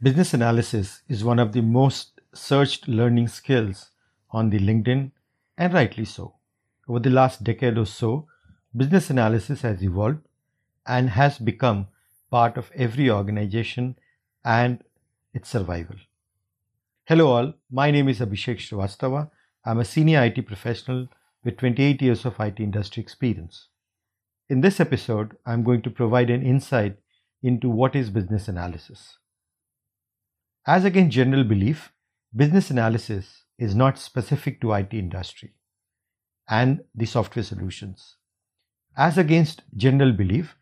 Business analysis is one of the most searched learning skills on the LinkedIn, and rightly so. Over the last decade or so, business analysis has evolved and has become part of every organization and its survival. Hello, all. My name is Abhishek Srivastava. I'm a senior IT professional with 28 years of IT industry experience. In this episode, I'm going to provide an insight into what is business analysis. As against general belief, business analysis is not specific to IT industry and the software solutions. As against general belief,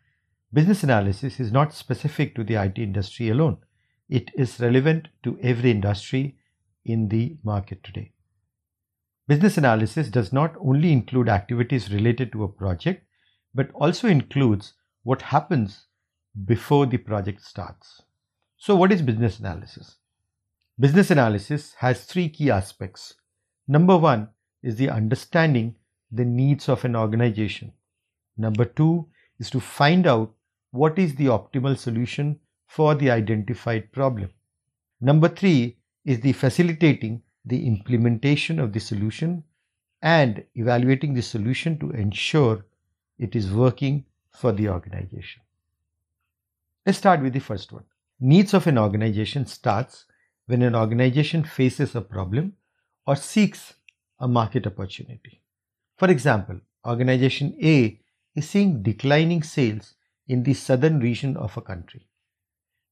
business analysis is not specific to the IT industry alone. It is relevant to every industry in the market today. Business analysis does not only include activities related to a project, but also includes what happens before the project starts. So, what is business analysis? Business analysis has three key aspects. Number one is the understanding the needs of an organization. Number two is to find out what is the optimal solution for the identified problem. Number three is the facilitating the implementation of the solution and evaluating the solution to ensure it is working for the organization. Let's start with the first one. Needs of an organization starts when an organization faces a problem or seeks a market opportunity. For example, organization A is seeing declining sales in the southern region of a country.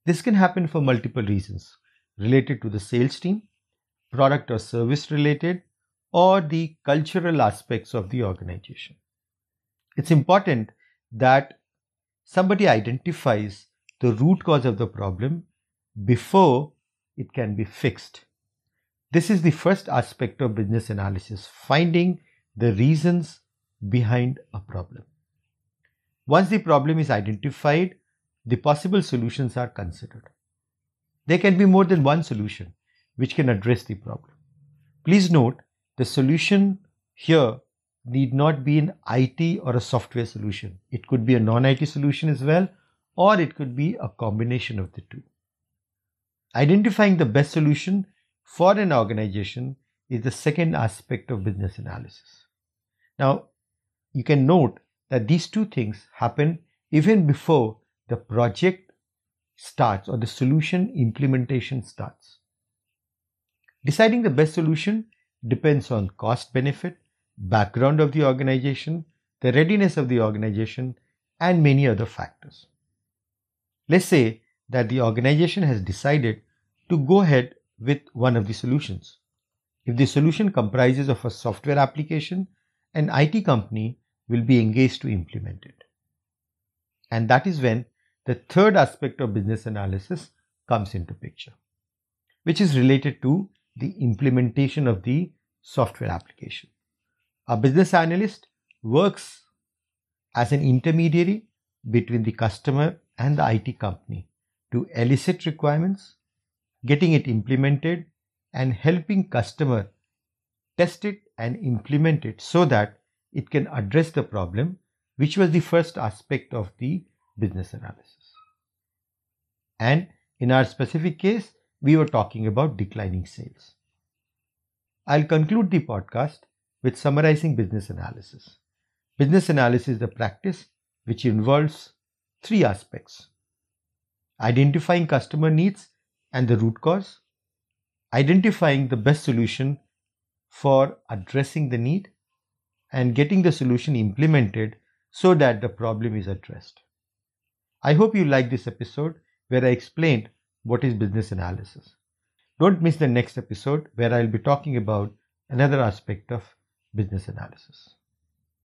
This can happen for multiple reasons related to the sales team, product or service related, or the cultural aspects of the organization. It's important that somebody identifies the root cause of the problem before it can be fixed. This is the first aspect of business analysis finding the reasons behind a problem. Once the problem is identified, the possible solutions are considered. There can be more than one solution which can address the problem. Please note the solution here need not be an IT or a software solution. It could be a non IT solution as well, or it could be a combination of the two. Identifying the best solution for an organization is the second aspect of business analysis. Now, you can note that these two things happen even before the project starts or the solution implementation starts. Deciding the best solution depends on cost benefit, background of the organization, the readiness of the organization, and many other factors. Let's say that the organization has decided to go ahead with one of the solutions. If the solution comprises of a software application, an IT company will be engaged to implement it. And that is when the third aspect of business analysis comes into picture, which is related to the implementation of the software application. A business analyst works as an intermediary between the customer and the IT company to elicit requirements, getting it implemented, and helping customer test it and implement it so that it can address the problem, which was the first aspect of the business analysis. And in our specific case, we were talking about declining sales. I'll conclude the podcast with summarizing business analysis. Business analysis is the practice which involves three aspects identifying customer needs and the root cause, identifying the best solution for addressing the need, and getting the solution implemented so that the problem is addressed. I hope you like this episode where I explained what is business analysis. Don't miss the next episode where I'll be talking about another aspect of business analysis.